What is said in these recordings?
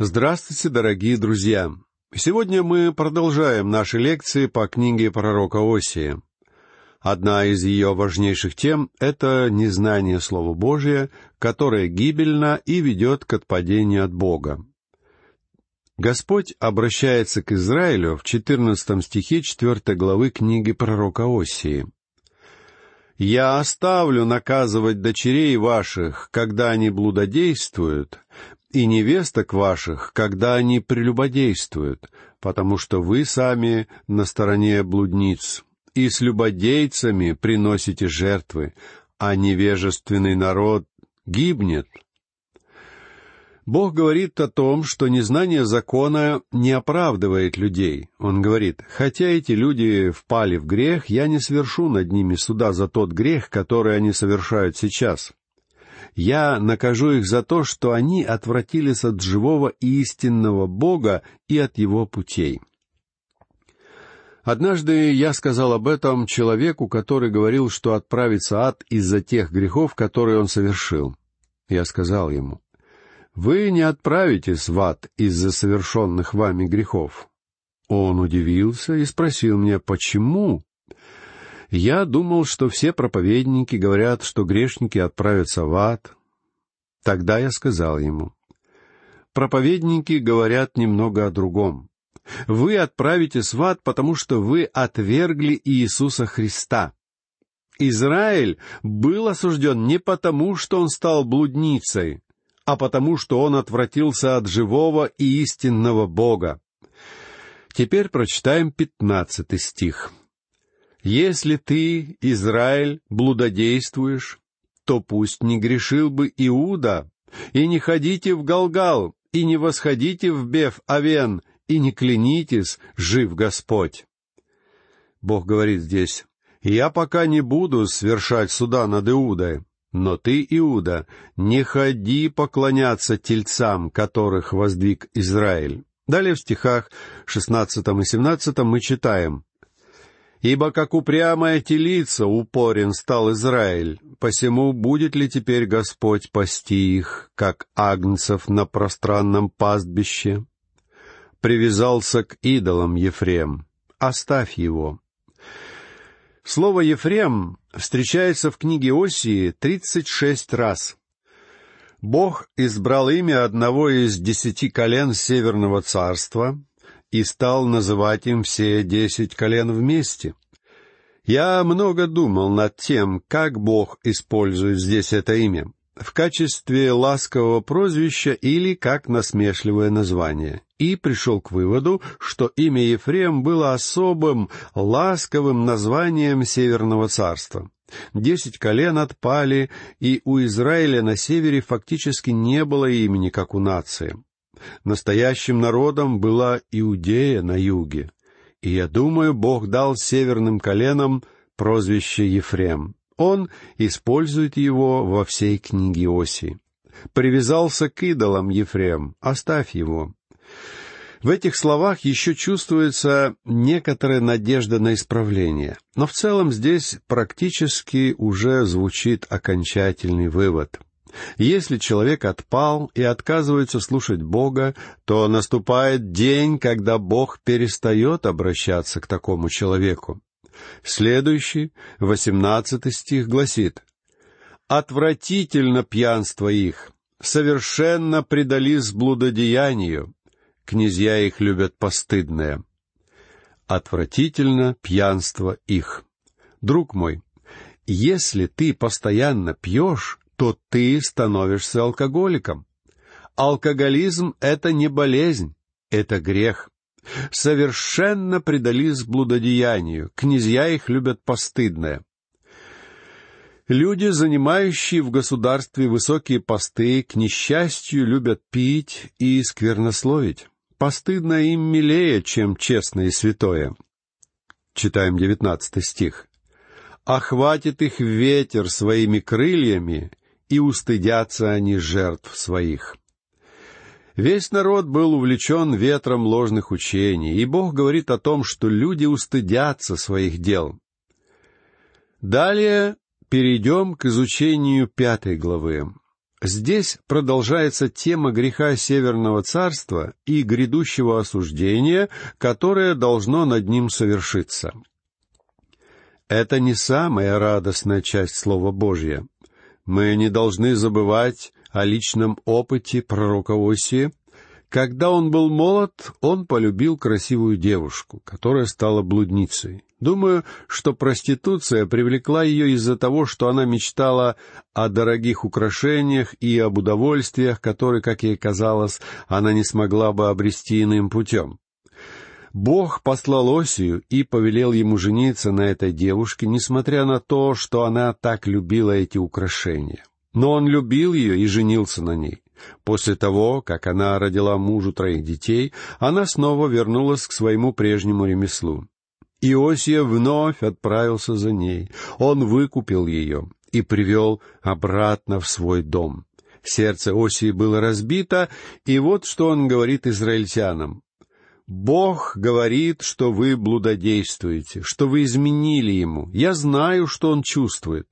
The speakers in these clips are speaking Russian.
Здравствуйте, дорогие друзья! Сегодня мы продолжаем наши лекции по книге пророка Осия. Одна из ее важнейших тем — это незнание Слова Божия, которое гибельно и ведет к отпадению от Бога. Господь обращается к Израилю в 14 стихе 4 главы книги пророка Осии. «Я оставлю наказывать дочерей ваших, когда они блудодействуют, и невесток ваших, когда они прелюбодействуют, потому что вы сами на стороне блудниц, и с любодейцами приносите жертвы, а невежественный народ гибнет. Бог говорит о том, что незнание закона не оправдывает людей. Он говорит, хотя эти люди впали в грех, я не свершу над ними суда за тот грех, который они совершают сейчас я накажу их за то, что они отвратились от живого и истинного Бога и от Его путей. Однажды я сказал об этом человеку, который говорил, что отправится ад из-за тех грехов, которые он совершил. Я сказал ему, «Вы не отправитесь в ад из-за совершенных вами грехов». Он удивился и спросил меня, «Почему?» Я думал, что все проповедники говорят, что грешники отправятся в ад. Тогда я сказал ему, проповедники говорят немного о другом. Вы отправитесь в ад, потому что вы отвергли Иисуса Христа. Израиль был осужден не потому, что он стал блудницей, а потому, что он отвратился от живого и истинного Бога. Теперь прочитаем пятнадцатый стих. Если ты, Израиль, блудодействуешь, то пусть не грешил бы Иуда, и не ходите в Галгал, и не восходите в Беф-Авен, и не клянитесь, жив Господь. Бог говорит здесь, «Я пока не буду свершать суда над Иудой, но ты, Иуда, не ходи поклоняться тельцам, которых воздвиг Израиль». Далее в стихах 16 и 17 мы читаем, Ибо как упрямая телица упорен стал Израиль, посему будет ли теперь Господь пасти их, как агнцев на пространном пастбище? Привязался к идолам Ефрем. Оставь его. Слово «Ефрем» встречается в книге Осии тридцать шесть раз. Бог избрал имя одного из десяти колен Северного царства — и стал называть им все десять колен вместе. Я много думал над тем, как Бог использует здесь это имя, в качестве ласкового прозвища или как насмешливое название, и пришел к выводу, что имя Ефрем было особым, ласковым названием Северного царства. Десять колен отпали, и у Израиля на севере фактически не было имени, как у нации. Настоящим народом была Иудея на юге. И я думаю, Бог дал северным коленам прозвище Ефрем. Он использует его во всей книге Оси. Привязался к идолам Ефрем, оставь его. В этих словах еще чувствуется некоторая надежда на исправление, но в целом здесь практически уже звучит окончательный вывод — если человек отпал и отказывается слушать Бога, то наступает день, когда Бог перестает обращаться к такому человеку. Следующий, восемнадцатый стих гласит, «Отвратительно пьянство их, совершенно предались блудодеянию, князья их любят постыдное». Отвратительно пьянство их. Друг мой, если ты постоянно пьешь, то ты становишься алкоголиком. Алкоголизм — это не болезнь, это грех. Совершенно предались блудодеянию, князья их любят постыдное. Люди, занимающие в государстве высокие посты, к несчастью любят пить и сквернословить. Постыдно им милее, чем честное и святое. Читаем девятнадцатый стих. «Охватит их ветер своими крыльями, и устыдятся они жертв своих. Весь народ был увлечен ветром ложных учений, и Бог говорит о том, что люди устыдятся своих дел. Далее перейдем к изучению пятой главы. Здесь продолжается тема греха Северного Царства и грядущего осуждения, которое должно над ним совершиться. Это не самая радостная часть Слова Божьего. Мы не должны забывать о личном опыте пророка Осии. Когда он был молод, он полюбил красивую девушку, которая стала блудницей. Думаю, что проституция привлекла ее из-за того, что она мечтала о дорогих украшениях и об удовольствиях, которые, как ей казалось, она не смогла бы обрести иным путем. Бог послал Осию и повелел ему жениться на этой девушке, несмотря на то, что она так любила эти украшения. Но он любил ее и женился на ней. После того, как она родила мужу троих детей, она снова вернулась к своему прежнему ремеслу. Иосия вновь отправился за ней. Он выкупил ее и привел обратно в свой дом. Сердце Осии было разбито, и вот что он говорит израильтянам. «Бог говорит, что вы блудодействуете, что вы изменили Ему. Я знаю, что Он чувствует.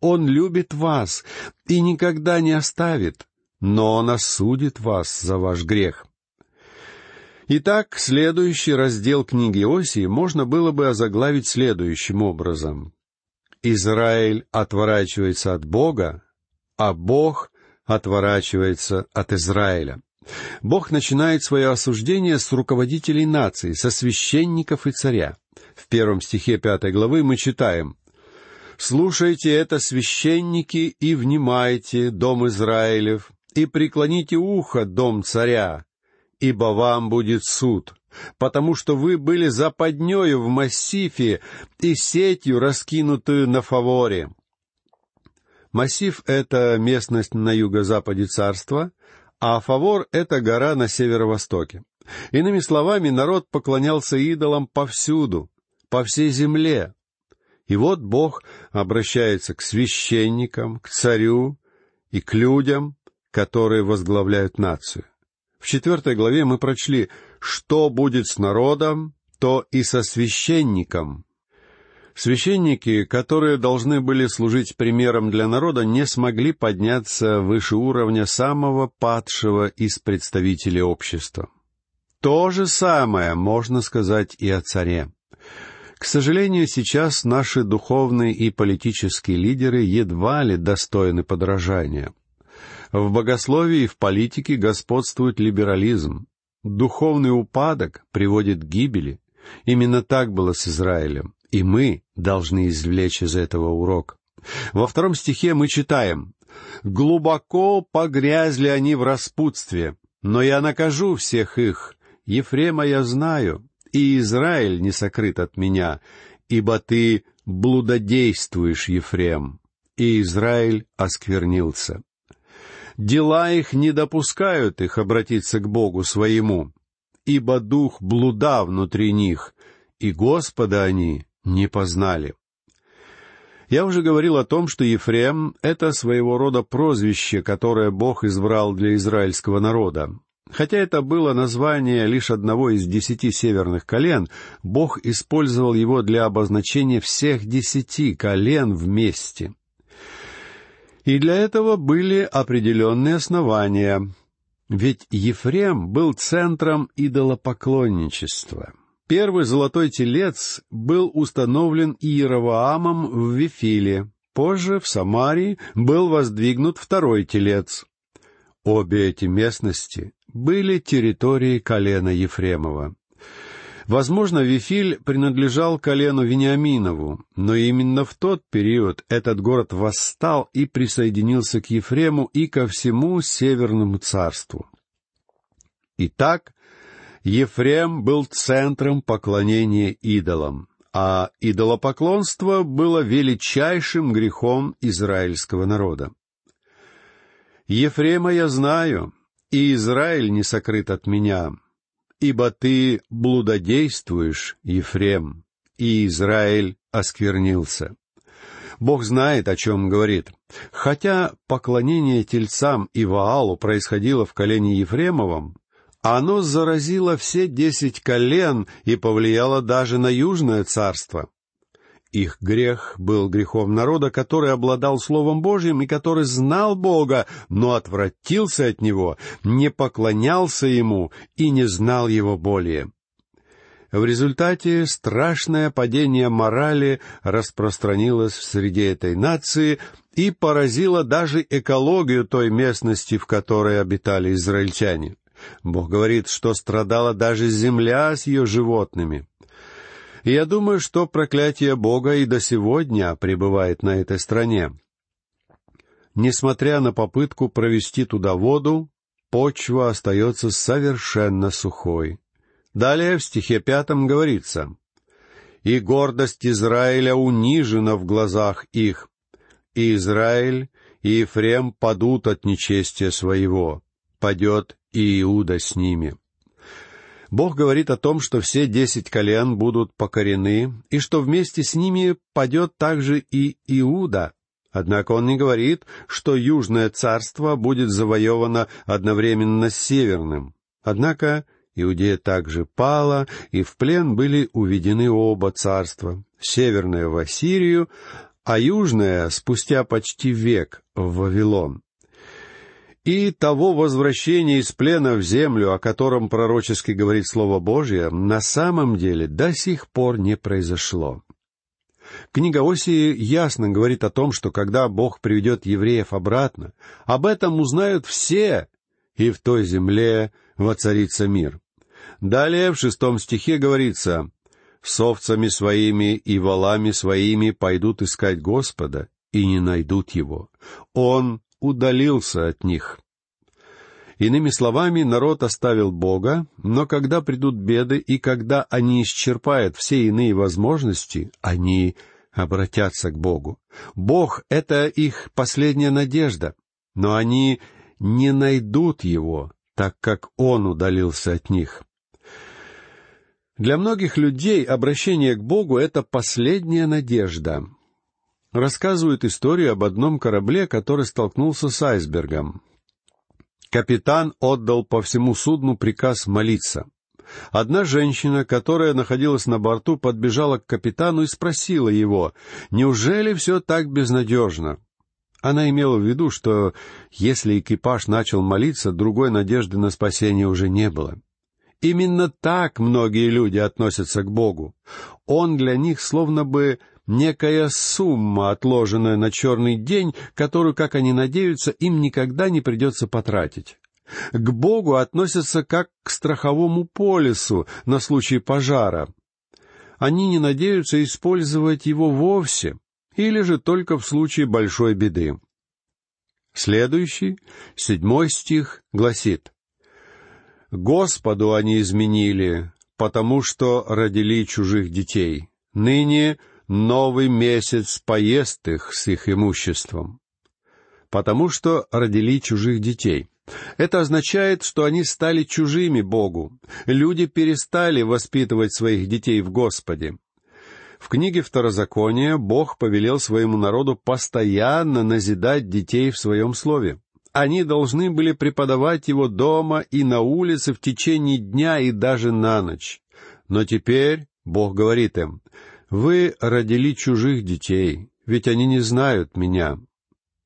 Он любит вас и никогда не оставит, но Он осудит вас за ваш грех. Итак, следующий раздел книги Осии можно было бы озаглавить следующим образом. Израиль отворачивается от Бога, а Бог отворачивается от Израиля. Бог начинает свое осуждение с руководителей нации, со священников и царя. В первом стихе пятой главы мы читаем «Слушайте это, священники, и внимайте, дом Израилев, и преклоните ухо, дом царя, ибо вам будет суд, потому что вы были западнёю в массифе и сетью, раскинутую на фаворе». Массив — это местность на юго-западе царства, а Фавор — это гора на северо-востоке. Иными словами, народ поклонялся идолам повсюду, по всей земле. И вот Бог обращается к священникам, к царю и к людям, которые возглавляют нацию. В четвертой главе мы прочли, что будет с народом, то и со священником. Священники, которые должны были служить примером для народа, не смогли подняться выше уровня самого падшего из представителей общества. То же самое можно сказать и о царе. К сожалению, сейчас наши духовные и политические лидеры едва ли достойны подражания. В богословии и в политике господствует либерализм. Духовный упадок приводит к гибели. Именно так было с Израилем, и мы должны извлечь из этого урок. Во втором стихе мы читаем «Глубоко погрязли они в распутстве, но я накажу всех их. Ефрема я знаю, и Израиль не сокрыт от меня, ибо ты блудодействуешь, Ефрем, и Израиль осквернился дела их не допускают их обратиться к Богу своему, ибо дух блуда внутри них, и Господа они не познали. Я уже говорил о том, что Ефрем — это своего рода прозвище, которое Бог избрал для израильского народа. Хотя это было название лишь одного из десяти северных колен, Бог использовал его для обозначения всех десяти колен вместе. И для этого были определенные основания. Ведь Ефрем был центром идолопоклонничества. Первый золотой телец был установлен Иеровоамом в Вифиле. Позже в Самарии был воздвигнут второй телец. Обе эти местности были территорией колена Ефремова. Возможно, Вифиль принадлежал колену Вениаминову, но именно в тот период этот город восстал и присоединился к Ефрему и ко всему Северному царству. Итак, Ефрем был центром поклонения идолам, а идолопоклонство было величайшим грехом израильского народа. «Ефрема я знаю, и Израиль не сокрыт от меня, ибо ты блудодействуешь, Ефрем, и Израиль осквернился. Бог знает, о чем говорит. Хотя поклонение тельцам и Ваалу происходило в колене Ефремовом, оно заразило все десять колен и повлияло даже на Южное царство. их грех был грехом народа, который обладал Словом Божьим и который знал Бога, но отвратился от Него, не поклонялся Ему и не знал Его более. В результате страшное падение морали распространилось в среде этой нации и поразило даже экологию той местности, в которой обитали израильтяне. Бог говорит, что страдала даже земля с ее животными. Я думаю, что проклятие Бога и до сегодня пребывает на этой стране. Несмотря на попытку провести туда воду, почва остается совершенно сухой. Далее в стихе пятом говорится, «И гордость Израиля унижена в глазах их, и Израиль и Ефрем падут от нечестия своего, падет и Иуда с ними». Бог говорит о том, что все десять колен будут покорены, и что вместе с ними падет также и Иуда. Однако он не говорит, что Южное царство будет завоевано одновременно с Северным. Однако Иудея также пала, и в плен были уведены оба царства, северное в Ассирию, а южное спустя почти век в Вавилон. И того возвращения из плена в землю, о котором пророчески говорит Слово Божье, на самом деле до сих пор не произошло. Книга Осии ясно говорит о том, что когда Бог приведет евреев обратно, об этом узнают все, и в той земле воцарится мир. Далее в шестом стихе говорится «С овцами своими и валами своими пойдут искать Господа, и не найдут Его. Он удалился от них». Иными словами, народ оставил Бога, но когда придут беды и когда они исчерпают все иные возможности, они обратятся к Богу. Бог — это их последняя надежда, но они не найдут Его, так как Он удалился от них. Для многих людей обращение к Богу — это последняя надежда. Рассказывают историю об одном корабле, который столкнулся с айсбергом. Капитан отдал по всему судну приказ молиться. Одна женщина, которая находилась на борту, подбежала к капитану и спросила его, «Неужели все так безнадежно?» Она имела в виду, что если экипаж начал молиться, другой надежды на спасение уже не было. Именно так многие люди относятся к Богу. Он для них словно бы некая сумма, отложенная на черный день, которую, как они надеются, им никогда не придется потратить. К Богу относятся как к страховому полису на случай пожара. Они не надеются использовать его вовсе, или же только в случае большой беды. Следующий, седьмой стих, гласит — Господу они изменили, потому что родили чужих детей. Ныне новый месяц поест их с их имуществом. Потому что родили чужих детей. Это означает, что они стали чужими Богу. Люди перестали воспитывать своих детей в Господе. В книге Второзакония Бог повелел своему народу постоянно назидать детей в своем слове. Они должны были преподавать его дома и на улице в течение дня и даже на ночь. Но теперь Бог говорит им, «Вы родили чужих детей, ведь они не знают меня».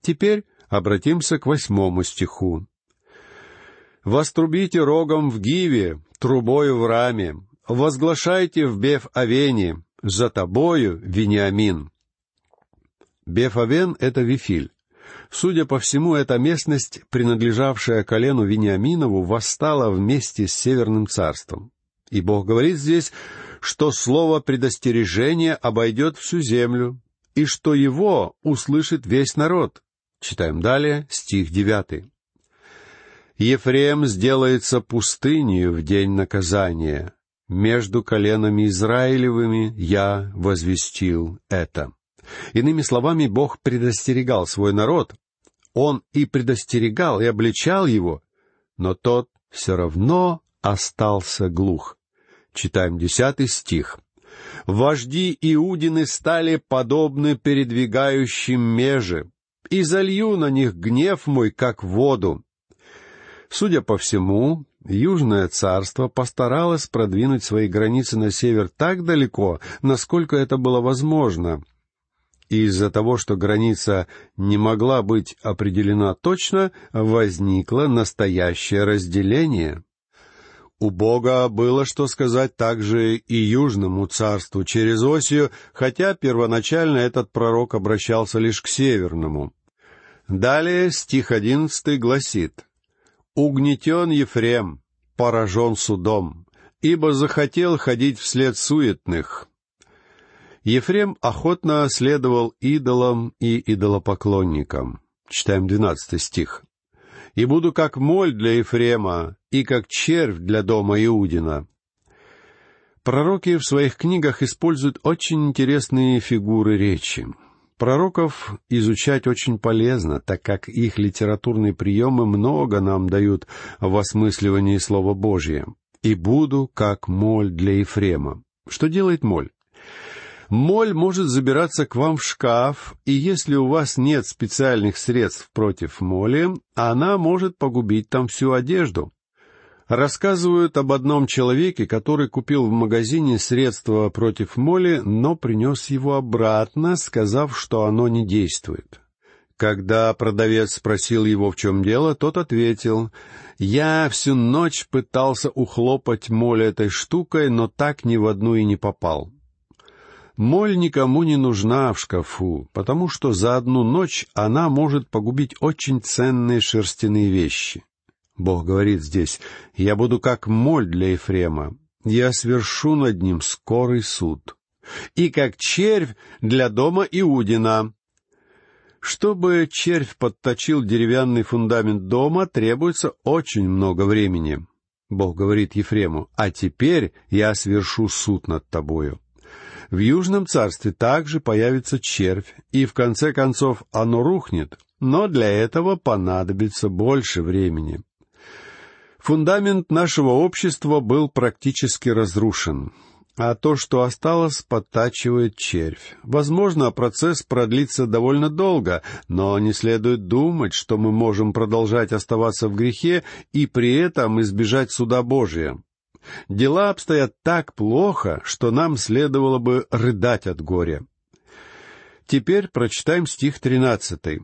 Теперь обратимся к восьмому стиху. «Вострубите рогом в Гиве, трубою в раме, возглашайте в Беф-Авене, за тобою, Вениамин». Беф-Авен — это Вифиль. Судя по всему, эта местность, принадлежавшая колену Вениаминову, восстала вместе с Северным царством. И Бог говорит здесь, что слово предостережения обойдет всю землю, и что его услышит весь народ. Читаем далее стих девятый. Ефрем сделается пустынью в день наказания. Между коленами Израилевыми я возвестил это. Иными словами, Бог предостерегал свой народ, он и предостерегал, и обличал его, но тот все равно остался глух. Читаем десятый стих. «Вожди Иудины стали подобны передвигающим межи, и залью на них гнев мой, как воду». Судя по всему, Южное царство постаралось продвинуть свои границы на север так далеко, насколько это было возможно. И из-за того, что граница не могла быть определена точно, возникло настоящее разделение. У Бога было что сказать также и Южному царству через Осию, хотя первоначально этот пророк обращался лишь к Северному. Далее стих одиннадцатый гласит «Угнетен Ефрем, поражен судом, ибо захотел ходить вслед суетных». Ефрем охотно следовал идолам и идолопоклонникам. Читаем двенадцатый стих и буду как моль для Ефрема и как червь для дома Иудина». Пророки в своих книгах используют очень интересные фигуры речи. Пророков изучать очень полезно, так как их литературные приемы много нам дают в осмысливании Слова Божия. «И буду, как моль для Ефрема». Что делает моль? Моль может забираться к вам в шкаф, и если у вас нет специальных средств против моли, она может погубить там всю одежду. Рассказывают об одном человеке, который купил в магазине средство против моли, но принес его обратно, сказав, что оно не действует. Когда продавец спросил его, в чем дело, тот ответил, «Я всю ночь пытался ухлопать моль этой штукой, но так ни в одну и не попал. Моль никому не нужна в шкафу, потому что за одну ночь она может погубить очень ценные шерстяные вещи. Бог говорит здесь, «Я буду как моль для Ефрема, я свершу над ним скорый суд, и как червь для дома Иудина». Чтобы червь подточил деревянный фундамент дома, требуется очень много времени. Бог говорит Ефрему, «А теперь я свершу суд над тобою». В Южном царстве также появится червь, и в конце концов оно рухнет, но для этого понадобится больше времени. Фундамент нашего общества был практически разрушен, а то, что осталось, подтачивает червь. Возможно, процесс продлится довольно долго, но не следует думать, что мы можем продолжать оставаться в грехе и при этом избежать суда Божия дела обстоят так плохо, что нам следовало бы рыдать от горя. Теперь прочитаем стих тринадцатый.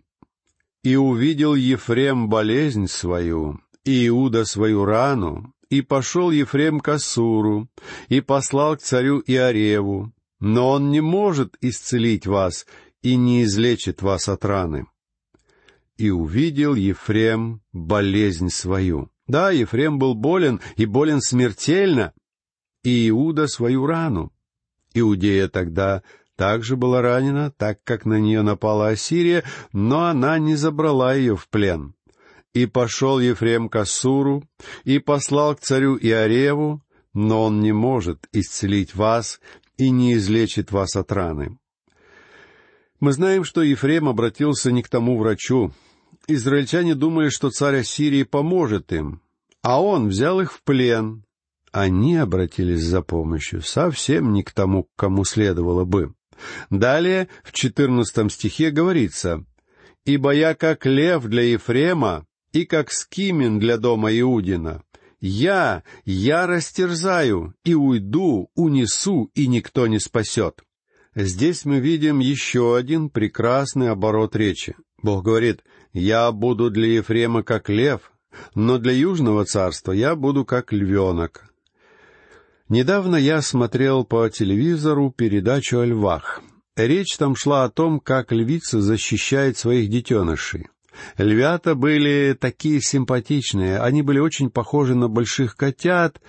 «И увидел Ефрем болезнь свою, и Иуда свою рану, и пошел Ефрем к Ассуру, и послал к царю Иореву, но он не может исцелить вас и не излечит вас от раны. И увидел Ефрем болезнь свою. Да, Ефрем был болен, и болен смертельно, и Иуда свою рану. Иудея тогда также была ранена, так как на нее напала Ассирия, но она не забрала ее в плен. И пошел Ефрем к Ассуру, и послал к царю Иореву, но он не может исцелить вас и не излечит вас от раны. Мы знаем, что Ефрем обратился не к тому врачу, израильтяне думали, что царь Ассирии поможет им, а он взял их в плен. Они обратились за помощью совсем не к тому, к кому следовало бы. Далее, в четырнадцатом стихе говорится, «Ибо я как лев для Ефрема и как скимин для дома Иудина. Я, я растерзаю и уйду, унесу, и никто не спасет». Здесь мы видим еще один прекрасный оборот речи. Бог говорит, «Я буду для Ефрема как лев, но для Южного царства я буду как львенок». Недавно я смотрел по телевизору передачу о львах. Речь там шла о том, как львица защищает своих детенышей. Львята были такие симпатичные, они были очень похожи на больших котят.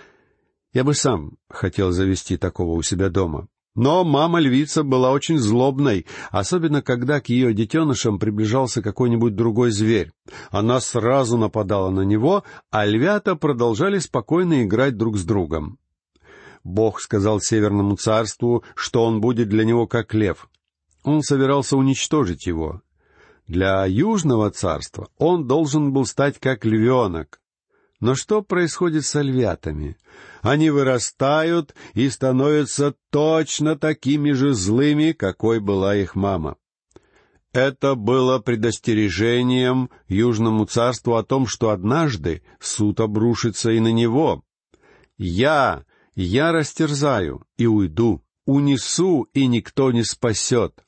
Я бы сам хотел завести такого у себя дома. Но мама-львица была очень злобной, особенно когда к ее детенышам приближался какой-нибудь другой зверь. Она сразу нападала на него, а львята продолжали спокойно играть друг с другом. Бог сказал Северному царству, что он будет для него как лев. Он собирался уничтожить его. Для Южного царства он должен был стать как львенок. Но что происходит с львятами? они вырастают и становятся точно такими же злыми, какой была их мама. Это было предостережением Южному царству о том, что однажды суд обрушится и на него. «Я, я растерзаю и уйду, унесу, и никто не спасет».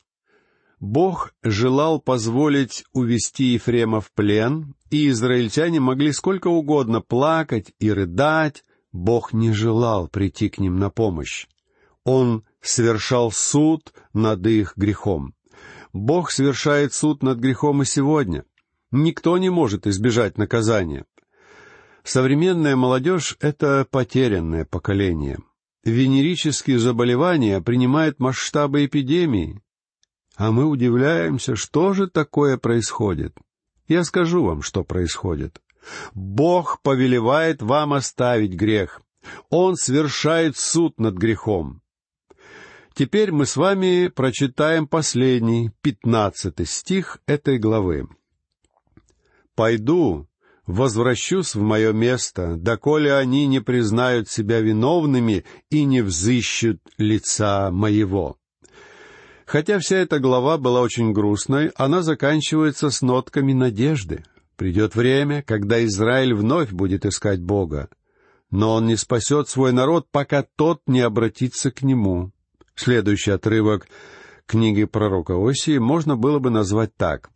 Бог желал позволить увести Ефрема в плен, и израильтяне могли сколько угодно плакать и рыдать, Бог не желал прийти к ним на помощь. Он совершал суд над их грехом. Бог совершает суд над грехом и сегодня. Никто не может избежать наказания. Современная молодежь — это потерянное поколение. Венерические заболевания принимают масштабы эпидемии. А мы удивляемся, что же такое происходит. Я скажу вам, что происходит. Бог повелевает вам оставить грех. Он совершает суд над грехом. Теперь мы с вами прочитаем последний, пятнадцатый стих этой главы. «Пойду, возвращусь в мое место, доколе они не признают себя виновными и не взыщут лица моего». Хотя вся эта глава была очень грустной, она заканчивается с нотками надежды. Придет время, когда Израиль вновь будет искать Бога. Но он не спасет свой народ, пока тот не обратится к нему. Следующий отрывок книги пророка Осии можно было бы назвать так.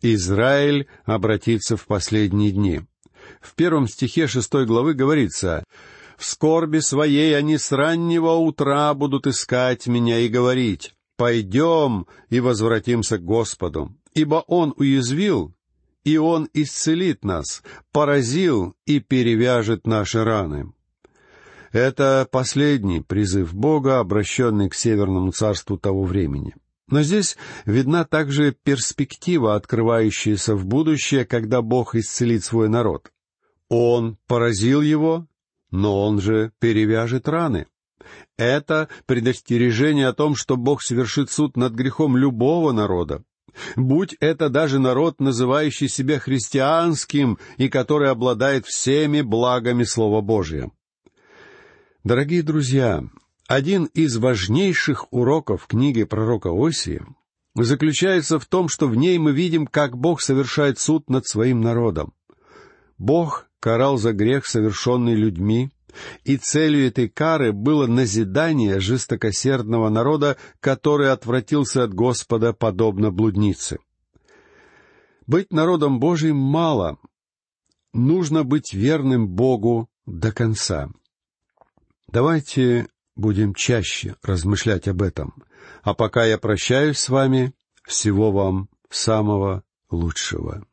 «Израиль обратится в последние дни». В первом стихе шестой главы говорится «В скорби своей они с раннего утра будут искать меня и говорить, «Пойдем и возвратимся к Господу, ибо Он уязвил, и Он исцелит нас, поразил и перевяжет наши раны». Это последний призыв Бога, обращенный к Северному царству того времени. Но здесь видна также перспектива, открывающаяся в будущее, когда Бог исцелит свой народ. Он поразил его, но он же перевяжет раны. Это предостережение о том, что Бог совершит суд над грехом любого народа. Будь это даже народ, называющий себя христианским и который обладает всеми благами Слова Божия. Дорогие друзья, один из важнейших уроков книги пророка Осии заключается в том, что в ней мы видим, как Бог совершает суд над своим народом. Бог карал за грех, совершенный людьми, и целью этой кары было назидание жестокосердного народа, который отвратился от Господа, подобно блуднице. Быть народом Божьим мало. Нужно быть верным Богу до конца. Давайте будем чаще размышлять об этом. А пока я прощаюсь с вами, всего вам самого лучшего.